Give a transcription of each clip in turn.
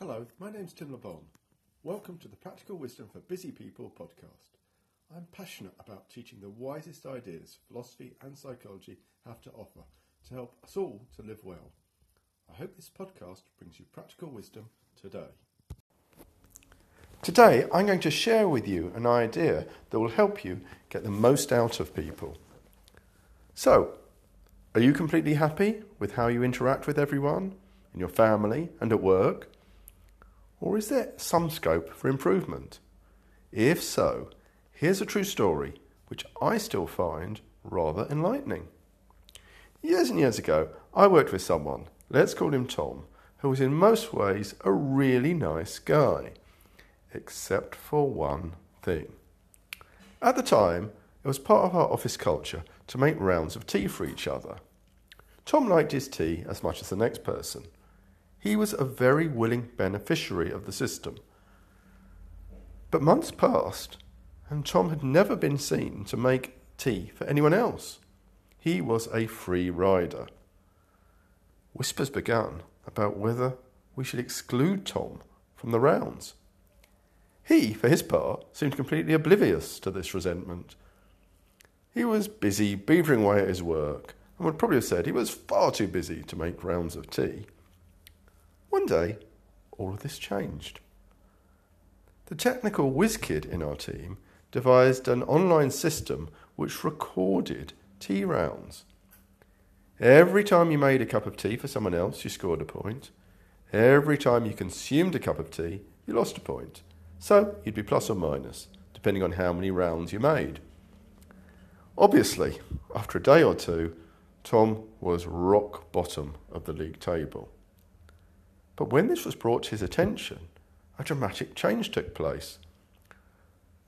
Hello, my name's Tim LeBon. Welcome to the Practical Wisdom for Busy People podcast. I'm passionate about teaching the wisest ideas philosophy and psychology have to offer to help us all to live well. I hope this podcast brings you practical wisdom today. Today, I'm going to share with you an idea that will help you get the most out of people. So, are you completely happy with how you interact with everyone, in your family, and at work? Or is there some scope for improvement? If so, here's a true story which I still find rather enlightening. Years and years ago, I worked with someone, let's call him Tom, who was in most ways a really nice guy, except for one thing. At the time, it was part of our office culture to make rounds of tea for each other. Tom liked his tea as much as the next person. He was a very willing beneficiary of the system. But months passed, and Tom had never been seen to make tea for anyone else. He was a free rider. Whispers began about whether we should exclude Tom from the rounds. He, for his part, seemed completely oblivious to this resentment. He was busy beavering away at his work, and would probably have said he was far too busy to make rounds of tea. One day, all of this changed. The technical whiz kid in our team devised an online system which recorded tea rounds. Every time you made a cup of tea for someone else, you scored a point. Every time you consumed a cup of tea, you lost a point. So you'd be plus or minus, depending on how many rounds you made. Obviously, after a day or two, Tom was rock bottom of the league table. But when this was brought to his attention, a dramatic change took place.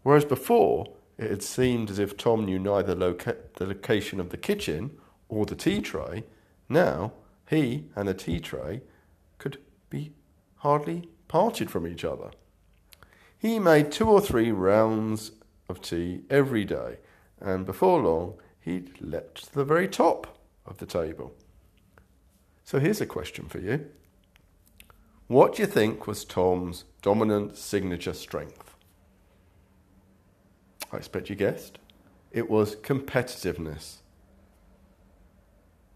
Whereas before, it had seemed as if Tom knew neither loca- the location of the kitchen or the tea tray, now he and the tea tray could be hardly parted from each other. He made two or three rounds of tea every day, and before long he'd leapt to the very top of the table. So here's a question for you. What do you think was Tom's dominant signature strength? I expect you guessed. It was competitiveness.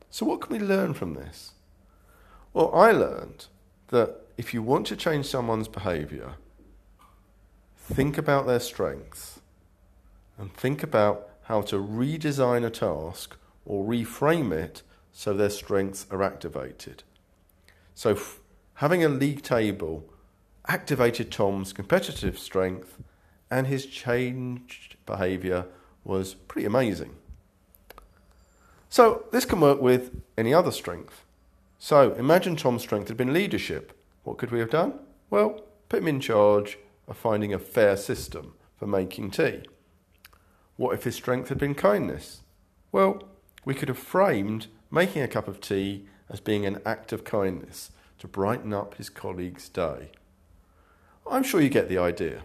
So, what can we learn from this? Well, I learned that if you want to change someone's behaviour, think about their strengths and think about how to redesign a task or reframe it so their strengths are activated. So, having a league table activated Tom's competitive strength, and his changed behaviour was pretty amazing. So, this can work with any other strength. So, imagine Tom's strength had been leadership. What could we have done? Well, put him in charge of finding a fair system for making tea. What if his strength had been kindness? Well, we could have framed making a cup of tea as being an act of kindness to brighten up his colleague's day. I'm sure you get the idea.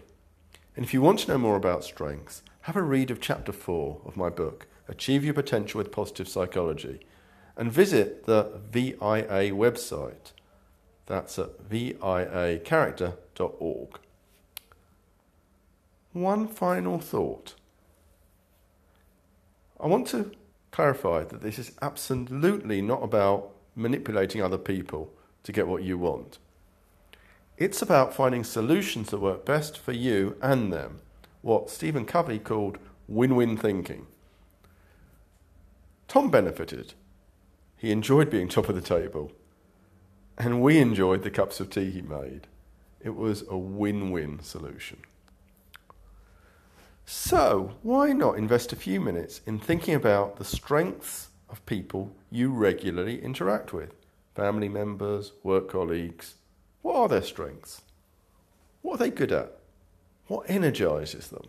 And if you want to know more about strengths, have a read of chapter 4 of my book, Achieve Your Potential with Positive Psychology, and visit the VIA website. That's at viacharacter.org. One final thought. I want to clarify that this is absolutely not about manipulating other people to get what you want. It's about finding solutions that work best for you and them, what Stephen Covey called win win thinking. Tom benefited. He enjoyed being top of the table, and we enjoyed the cups of tea he made. It was a win win solution. So, why not invest a few minutes in thinking about the strengths of people you regularly interact with? Family members, work colleagues. What are their strengths? What are they good at? What energizes them?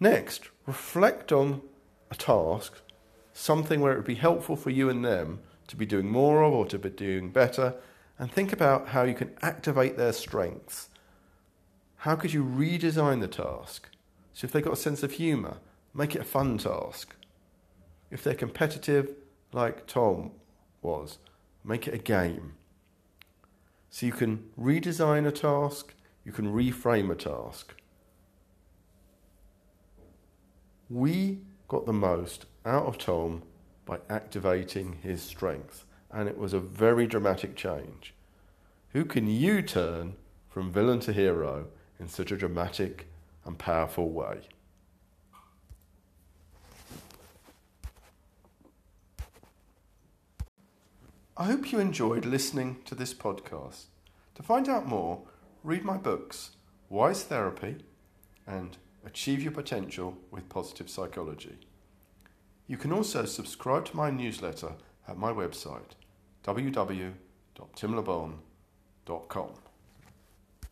Next, reflect on a task, something where it would be helpful for you and them to be doing more of or to be doing better, and think about how you can activate their strengths. How could you redesign the task? So, if they've got a sense of humour, make it a fun task. If they're competitive, like Tom was. Make it a game. So you can redesign a task, you can reframe a task. We got the most out of Tom by activating his strength, and it was a very dramatic change. Who can you turn from villain to hero in such a dramatic and powerful way? I hope you enjoyed listening to this podcast. To find out more, read my books, Wise Therapy and Achieve Your Potential with Positive Psychology. You can also subscribe to my newsletter at my website, www.timlebon.com.